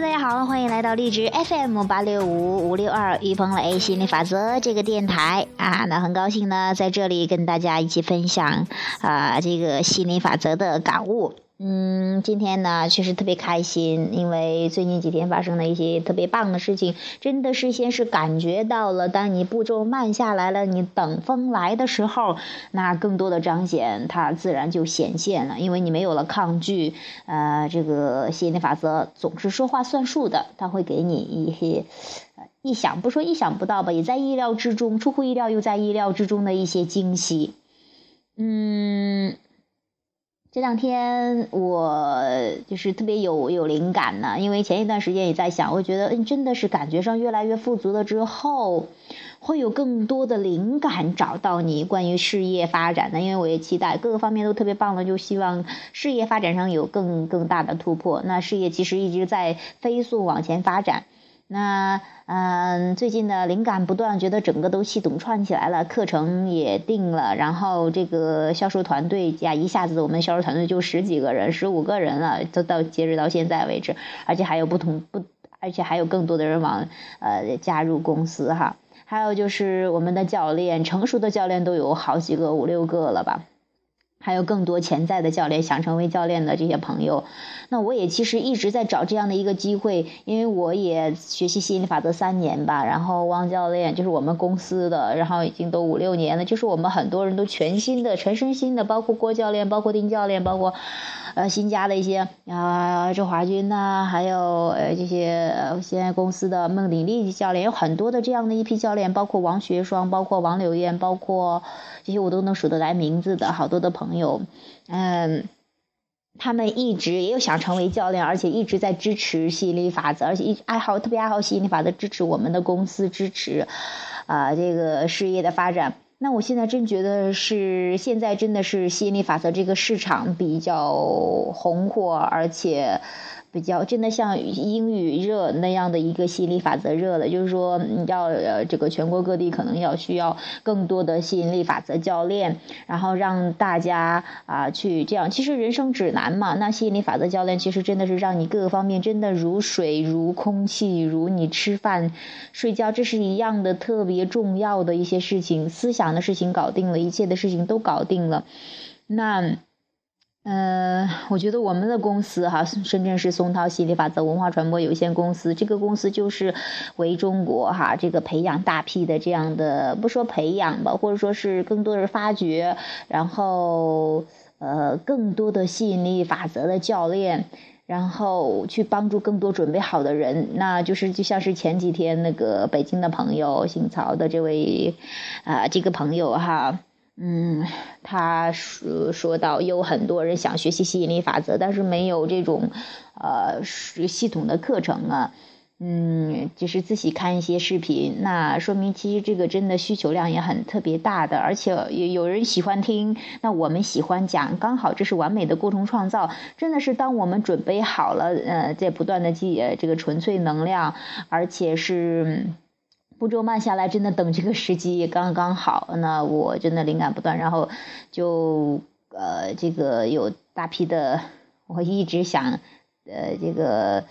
大家好，欢迎来到荔枝 FM 八六五五六二于鹏雷心理法则这个电台啊，那很高兴呢，在这里跟大家一起分享啊这个心理法则的感悟。嗯，今天呢确实特别开心，因为最近几天发生了一些特别棒的事情，真的是先是感觉到了，当你步骤慢下来了，你等风来的时候，那更多的彰显它自然就显现了，因为你没有了抗拒。呃，这个吸引力法则总是说话算数的，它会给你一些意想不说意想不到吧，也在意料之中，出乎意料又在意料之中的一些惊喜。嗯。这两天我就是特别有有灵感呢，因为前一段时间也在想，我觉得嗯，真的是感觉上越来越富足了之后，会有更多的灵感找到你关于事业发展的，因为我也期待各个方面都特别棒的，就希望事业发展上有更更大的突破。那事业其实一直在飞速往前发展。那嗯，最近的灵感不断，觉得整个都系统串起来了，课程也定了，然后这个销售团队呀，一下子我们销售团队就十几个人、十五个人了，都到截止到现在为止，而且还有不同不，而且还有更多的人往呃加入公司哈，还有就是我们的教练，成熟的教练都有好几个五六个了吧。还有更多潜在的教练想成为教练的这些朋友，那我也其实一直在找这样的一个机会，因为我也学习吸引力法则三年吧，然后汪教练就是我们公司的，然后已经都五六年了，就是我们很多人都全新的、全身心的，包括郭教练、包括丁教练、包括呃新加的一些啊周华军呐，还有呃这些现在公司的孟鼎立教练，有很多的这样的一批教练，包括王学双，包括王柳燕，包括这些我都能数得来名字的好多的朋友。有，嗯，他们一直也有想成为教练，而且一直在支持吸引力法则，而且一爱好特别爱好吸引力法则，支持我们的公司，支持啊这个事业的发展。那我现在真觉得是现在真的是吸引力法则这个市场比较红火，而且。比较真的像英语热那样的一个吸引力法则热了，就是说你要呃这个全国各地可能要需要更多的吸引力法则教练，然后让大家啊去这样。其实人生指南嘛，那吸引力法则教练其实真的是让你各个方面真的如水如空气如你吃饭睡觉，这是一样的特别重要的一些事情。思想的事情搞定了，一切的事情都搞定了，那。嗯，我觉得我们的公司哈，深圳市松涛吸引力法则文化传播有限公司，这个公司就是为中国哈这个培养大批的这样的，不说培养吧，或者说是更多的发掘，然后呃更多的吸引力法则的教练，然后去帮助更多准备好的人，那就是就像是前几天那个北京的朋友姓曹的这位啊这个朋友哈。嗯，他说说到有很多人想学习吸引力法则，但是没有这种呃系统的课程啊。嗯，就是自己看一些视频，那说明其实这个真的需求量也很特别大的，而且有有人喜欢听，那我们喜欢讲，刚好这是完美的过程创造。真的是当我们准备好了，呃，在不断的积这个纯粹能量，而且是。步骤慢下来，真的等这个时机刚刚好。那我真的灵感不断，然后就呃，这个有大批的，我一直想呃，这个。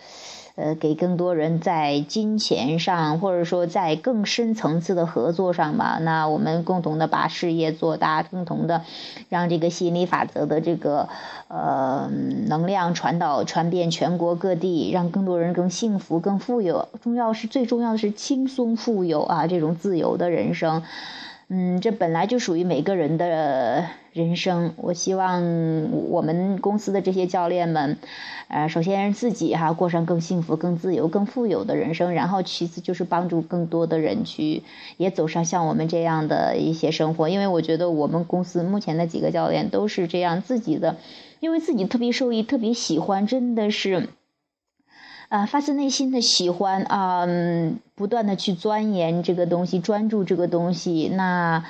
呃，给更多人在金钱上，或者说在更深层次的合作上吧，那我们共同的把事业做大，共同的让这个吸引力法则的这个呃能量传导传遍全国各地，让更多人更幸福、更富有。重要是最重要的是轻松富有啊，这种自由的人生。嗯，这本来就属于每个人的人生。我希望我们公司的这些教练们，呃，首先自己哈过上更幸福、更自由、更富有的人生，然后其次就是帮助更多的人去也走上像我们这样的一些生活。因为我觉得我们公司目前的几个教练都是这样自己的，因为自己特别受益、特别喜欢，真的是。啊，发自内心的喜欢啊，不断的去钻研这个东西，专注这个东西。那，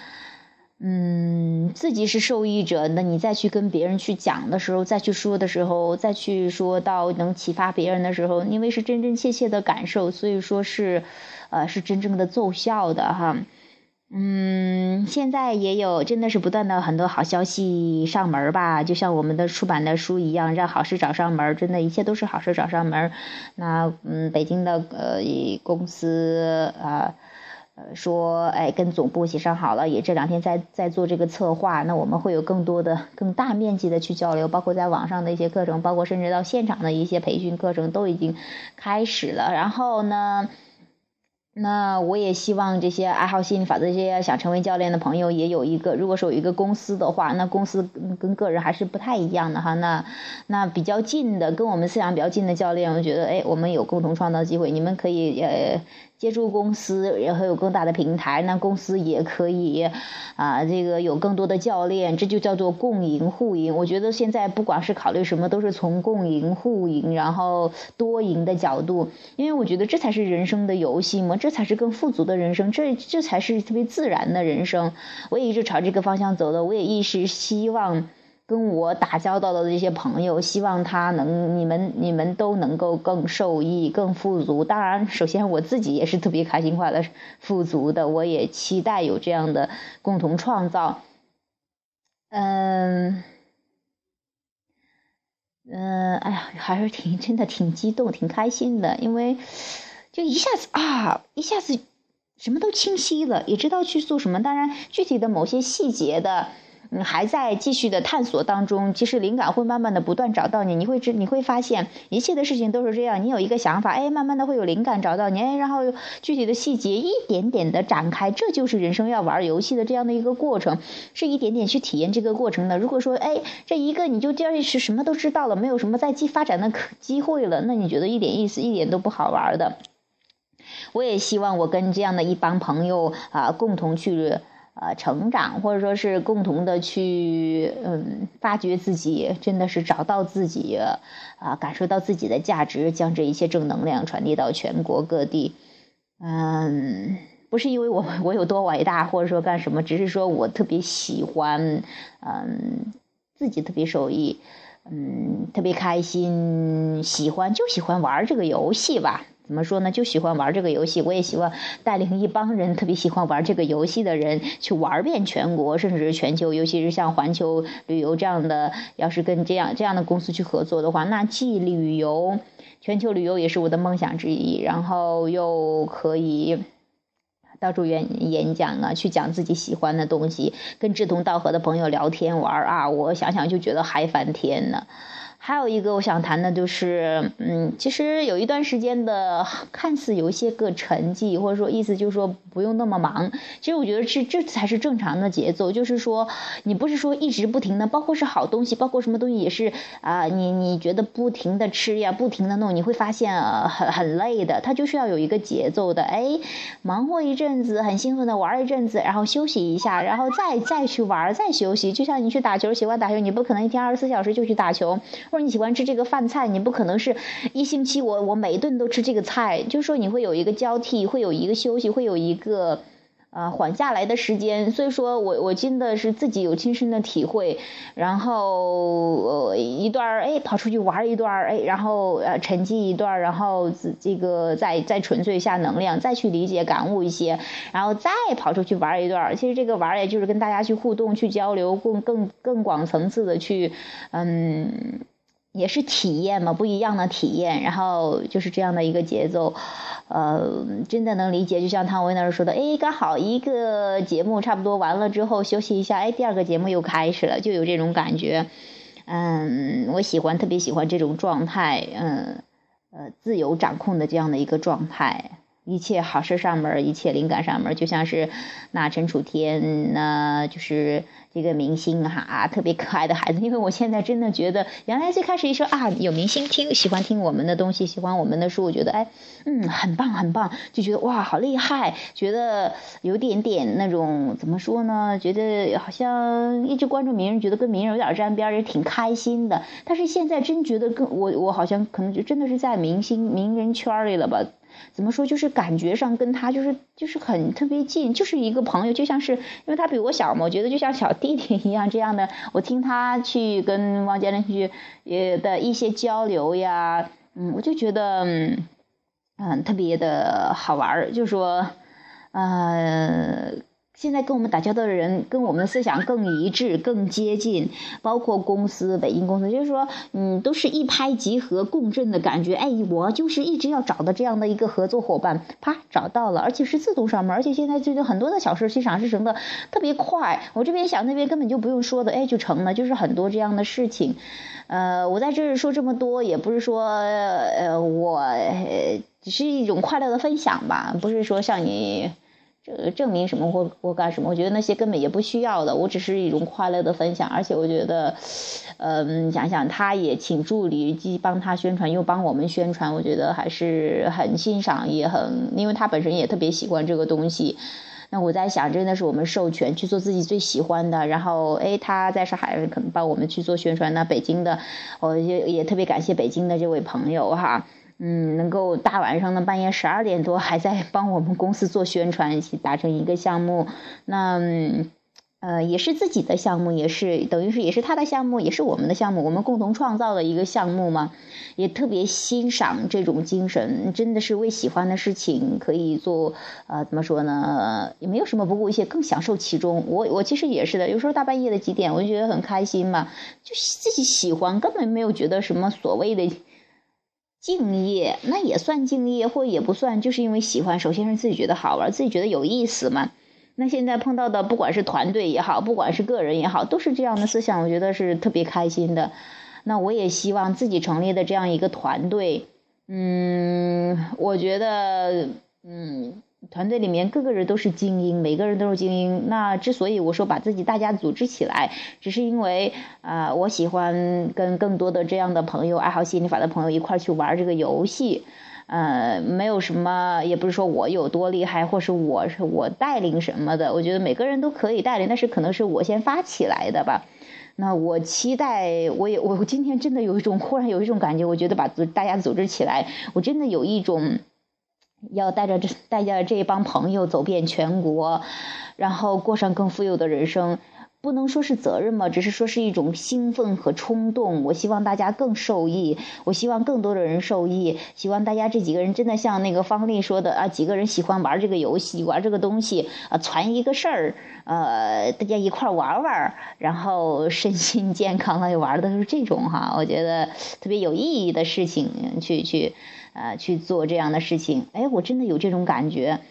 嗯，自己是受益者，那你再去跟别人去讲的时候，再去说的时候，再去说到能启发别人的时候，因为是真真切切的感受，所以说是，呃，是真正的奏效的哈。嗯，现在也有真的是不断的很多好消息上门吧，就像我们的出版的书一样，让好事找上门，真的一切都是好事找上门。那嗯，北京的呃公司啊。呃，说，哎，跟总部协商好了，也这两天在在做这个策划。那我们会有更多的、更大面积的去交流，包括在网上的一些课程，包括甚至到现场的一些培训课程都已经开始了。然后呢？那我也希望这些爱好心理法则、这些想成为教练的朋友也有一个，如果说有一个公司的话，那公司跟个人还是不太一样的哈。那那比较近的，跟我们思想比较近的教练，我觉得哎，我们有共同创造机会，你们可以呃。接触公司，然后有更大的平台，那公司也可以啊，这个有更多的教练，这就叫做共赢互赢。我觉得现在不管是考虑什么，都是从共赢互赢，然后多赢的角度，因为我觉得这才是人生的游戏嘛，这才是更富足的人生，这这才是特别自然的人生。我也一直朝这个方向走的，我也一直希望。跟我打交道的这些朋友，希望他能你们你们都能够更受益、更富足。当然，首先我自己也是特别开心、快乐、富足的。我也期待有这样的共同创造。嗯嗯，哎呀，还是挺真的挺激动、挺开心的，因为就一下子啊，一下子什么都清晰了，也知道去做什么。当然，具体的某些细节的。你还在继续的探索当中，其实灵感会慢慢的不断找到你，你会知你会发现一切的事情都是这样，你有一个想法，哎，慢慢的会有灵感找到你，哎，然后具体的细节一点点的展开，这就是人生要玩游戏的这样的一个过程，是一点点去体验这个过程的。如果说，哎，这一个你就这样是什么都知道了，没有什么再继发展的可机会了，那你觉得一点意思，一点都不好玩的。我也希望我跟这样的一帮朋友啊，共同去。呃，成长，或者说是共同的去，嗯，发掘自己，真的是找到自己，啊，感受到自己的价值，将这一切正能量传递到全国各地。嗯，不是因为我我有多伟大，或者说干什么，只是说我特别喜欢，嗯，自己特别受益，嗯，特别开心，喜欢就喜欢玩这个游戏吧。怎么说呢？就喜欢玩这个游戏，我也希望带领一帮人特别喜欢玩这个游戏的人去玩遍全国，甚至是全球。尤其是像环球旅游这样的，要是跟这样这样的公司去合作的话，那既旅游，全球旅游也是我的梦想之一。然后又可以到处演演讲啊，去讲自己喜欢的东西，跟志同道合的朋友聊天玩啊，我想想就觉得嗨翻天呢。还有一个我想谈的就是，嗯，其实有一段时间的看似有一些个沉寂，或者说意思就是说不用那么忙。其实我觉得这这才是正常的节奏，就是说你不是说一直不停的，包括是好东西，包括什么东西也是啊，你你觉得不停的吃呀，不停的弄，你会发现很很累的。它就是要有一个节奏的，哎，忙活一阵子，很兴奋的玩一阵子，然后休息一下，然后再再去玩，再休息。就像你去打球，喜欢打球，你不可能一天二十四小时就去打球。或者你喜欢吃这个饭菜，你不可能是一星期我我每一顿都吃这个菜，就是说你会有一个交替，会有一个休息，会有一个。啊，缓下来的时间，所以说我我真的是自己有亲身的体会，然后呃一段儿哎跑出去玩一段儿哎，然后呃沉寂一段儿，然后这个再再纯粹一下能量，再去理解感悟一些，然后再跑出去玩一段儿。其实这个玩儿也就是跟大家去互动、去交流，更更更广层次的去嗯。也是体验嘛，不一样的体验，然后就是这样的一个节奏，呃，真的能理解。就像汤唯那儿说的，哎，刚好一个节目差不多完了之后休息一下，哎，第二个节目又开始了，就有这种感觉。嗯，我喜欢，特别喜欢这种状态，嗯，呃，自由掌控的这样的一个状态。一切好事上门，一切灵感上门，就像是那陈楚天，那就是这个明星哈，特别可爱的孩子。因为我现在真的觉得，原来最开始一说啊，有明星听，喜欢听我们的东西，喜欢我们的书，我觉得哎，嗯，很棒很棒，就觉得哇，好厉害，觉得有点点那种怎么说呢？觉得好像一直关注名人，觉得跟名人有点沾边，也挺开心的。但是现在真觉得跟我，我好像可能就真的是在明星名人圈里了吧。怎么说？就是感觉上跟他就是就是很特别近，就是一个朋友，就像是因为他比我小嘛，我觉得就像小弟弟一样这样的。我听他去跟汪建林去呃的一些交流呀，嗯，我就觉得嗯特别的好玩儿，就说呃现在跟我们打交道的人，跟我们的思想更一致、更接近，包括公司、北京公司，就是说，嗯，都是一拍即合、共振的感觉。哎，我就是一直要找的这样的一个合作伙伴，啪找到了，而且是自动上门，而且现在就是很多的小事情上是成的特别快。我这边想，那边根本就不用说的，哎，就成了，就是很多这样的事情。呃，我在这儿说这么多，也不是说，呃，我只是一种快乐的分享吧，不是说像你。这证明什么或或干什么？我觉得那些根本也不需要的，我只是一种快乐的分享。而且我觉得，嗯，想想他也请助理既帮他宣传，又帮我们宣传，我觉得还是很欣赏，也很，因为他本身也特别喜欢这个东西。那我在想，真的是我们授权去做自己最喜欢的，然后哎，他在上海可能帮我们去做宣传。那北京的，我也也特别感谢北京的这位朋友哈。嗯，能够大晚上的半夜十二点多还在 帮我们公司做宣传，一起达成一个项目，那呃也是自己的项目，也是等于是也是他的项目，也是我们的项目，我们共同创造的一个项目嘛，也特别欣赏这种精神，真的是为喜欢的事情可以做，呃怎么说呢，也没有什么不顾一切，更享受其中。我我其实也是的，有时候大半夜的几点，我就觉得很开心嘛，就自己喜欢，根本没有觉得什么所谓的。敬业那也算敬业，或也不算，就是因为喜欢。首先是自己觉得好玩，自己觉得有意思嘛。那现在碰到的，不管是团队也好，不管是个人也好，都是这样的思想，我觉得是特别开心的。那我也希望自己成立的这样一个团队，嗯，我觉得，嗯。团队里面各个人都是精英，每个人都是精英。那之所以我说把自己大家组织起来，只是因为啊，我喜欢跟更多的这样的朋友，爱好心理法的朋友一块去玩这个游戏。呃，没有什么，也不是说我有多厉害，或是我是我带领什么的。我觉得每个人都可以带领，但是可能是我先发起来的吧。那我期待，我也我今天真的有一种忽然有一种感觉，我觉得把组大家组织起来，我真的有一种。要带着这带着这帮朋友走遍全国，然后过上更富有的人生，不能说是责任嘛，只是说是一种兴奋和冲动。我希望大家更受益，我希望更多的人受益，希望大家这几个人真的像那个方丽说的啊，几个人喜欢玩这个游戏，玩这个东西啊，传一个事儿，呃，大家一块玩玩，然后身心健康的玩的是这种哈，我觉得特别有意义的事情，去去。呃，去做这样的事情，哎，我真的有这种感觉。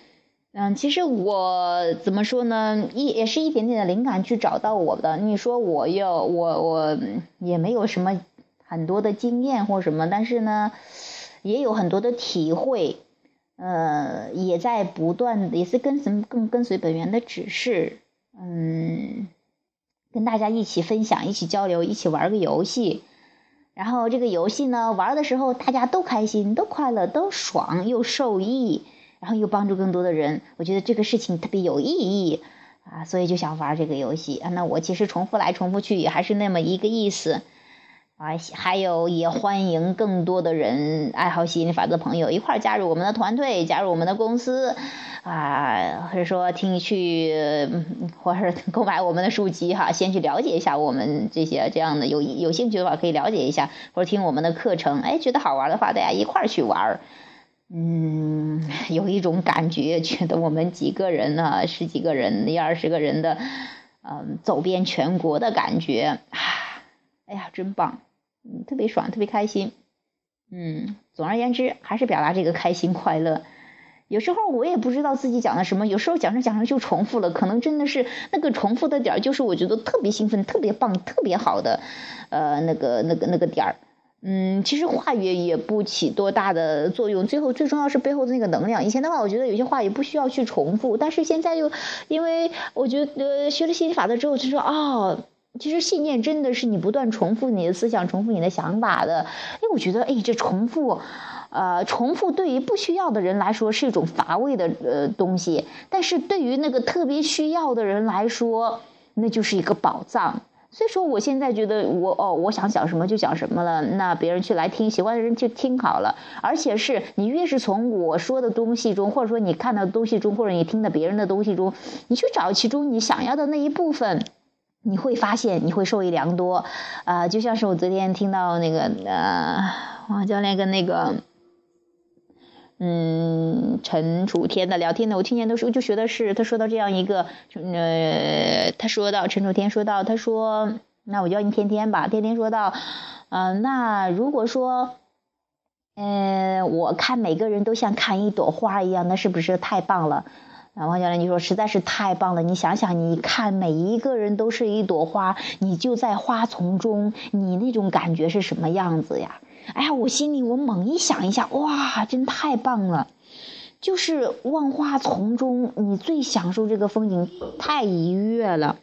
嗯，其实我怎么说呢，一也是一点点的灵感去找到我的。你说我要我我也没有什么很多的经验或什么，但是呢，也有很多的体会。呃，也在不断的，也是跟随更跟随本源的指示。嗯，跟大家一起分享，一起交流，一起玩个游戏。然后这个游戏呢，玩的时候大家都开心、都快乐、都爽，又受益，然后又帮助更多的人。我觉得这个事情特别有意义啊，所以就想玩这个游戏啊。那我其实重复来重复去，也还是那么一个意思。啊，还有也欢迎更多的人爱好吸引力法则的朋友一块加入我们的团队，加入我们的公司，啊，或者说听去，或者购买我们的书籍哈，先去了解一下我们这些这样的有有兴趣的话可以了解一下，或者听我们的课程，哎，觉得好玩的话，大家一块去玩，嗯，有一种感觉，觉得我们几个人呢，十几个人、一二十个人的，嗯，走遍全国的感觉，哎呀，真棒。嗯，特别爽，特别开心。嗯，总而言之，还是表达这个开心快乐。有时候我也不知道自己讲的什么，有时候讲着讲着就重复了，可能真的是那个重复的点儿，就是我觉得特别兴奋、特别棒、特别好的，呃，那个、那个、那个点儿。嗯，其实话语也不起多大的作用，最后最重要是背后的那个能量。以前的话，我觉得有些话也不需要去重复，但是现在又因为我觉得学了心理法则之后，就说哦。其实信念真的是你不断重复你的思想，重复你的想法的。哎，我觉得，哎，这重复，呃，重复对于不需要的人来说是一种乏味的呃东西，但是对于那个特别需要的人来说，那就是一个宝藏。所以说，我现在觉得，我哦，我想讲什么就讲什么了，那别人去来听，喜欢的人就听好了。而且是你越是从我说的东西中，或者说你看到的东西中，或者你听的别人的东西中，你去找其中你想要的那一部分。你会发现你会受益良多，啊，就像是我昨天听到那个呃，王教练跟那个嗯，陈楚天的聊天的，我听见的时候就学的是他说到这样一个，呃，他说到陈楚天说到，他说，那我叫你天天吧，天天说到，嗯，那如果说，呃，我看每个人都像看一朵花一样，那是不是太棒了？啊，王教练，你说实在是太棒了，你想想，你看每一个人都是一朵花，你就在花丛中，你那种感觉是什么样子呀？哎呀，我心里我猛一想一下，哇，真太棒了！就是万花丛中，你最享受这个风景，太愉悦了。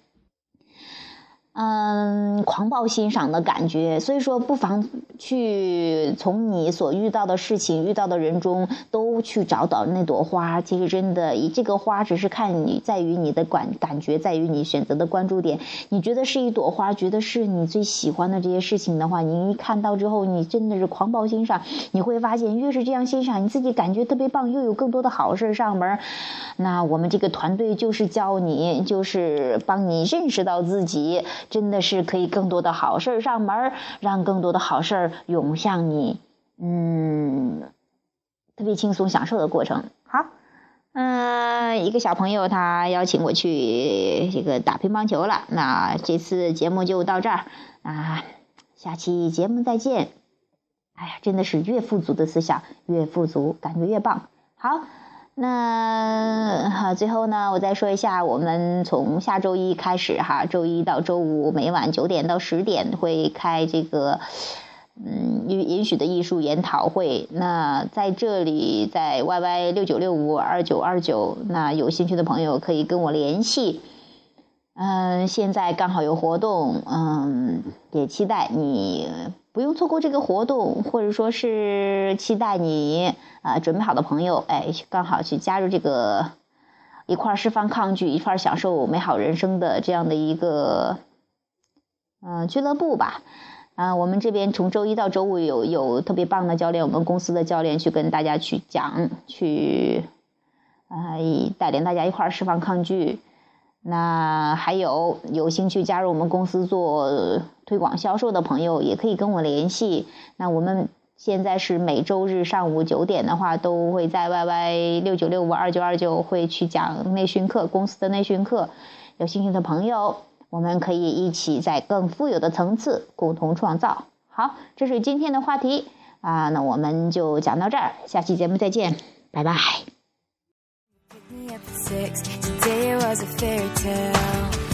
嗯，狂暴欣赏的感觉，所以说不妨去从你所遇到的事情、遇到的人中，都去找到那朵花。其实真的，以这个花只是看你在于你的感感觉，在于你选择的关注点。你觉得是一朵花，觉得是你最喜欢的这些事情的话，你一看到之后，你真的是狂暴欣赏。你会发现，越是这样欣赏，你自己感觉特别棒，又有更多的好事上门。那我们这个团队就是教你，就是帮你认识到自己。真的是可以更多的好事上门，让更多的好事涌向你，嗯，特别轻松享受的过程。好，嗯，一个小朋友他邀请我去这个打乒乓球了，那这次节目就到这儿啊，下期节目再见。哎呀，真的是越富足的思想越富足，感觉越棒。好。那好，最后呢，我再说一下，我们从下周一开始哈，周一到周五每晚九点到十点会开这个嗯允允许的艺术研讨会。那在这里，在 YY 六九六五二九二九，那有兴趣的朋友可以跟我联系。嗯，现在刚好有活动，嗯，也期待你。不用错过这个活动，或者说是期待你啊准备好的朋友，哎，刚好去加入这个一块释放抗拒，一块享受美好人生的这样的一个嗯俱乐部吧。啊，我们这边从周一到周五有有特别棒的教练，我们公司的教练去跟大家去讲，去啊带领大家一块释放抗拒。那还有有兴趣加入我们公司做推广销售的朋友，也可以跟我联系。那我们现在是每周日上午九点的话，都会在 YY 六九六五二九二九会去讲内训课，公司的内训课。有兴趣的朋友，我们可以一起在更富有的层次共同创造。好，这是今天的话题啊，那我们就讲到这儿，下期节目再见，拜拜。Today was a fairy tale.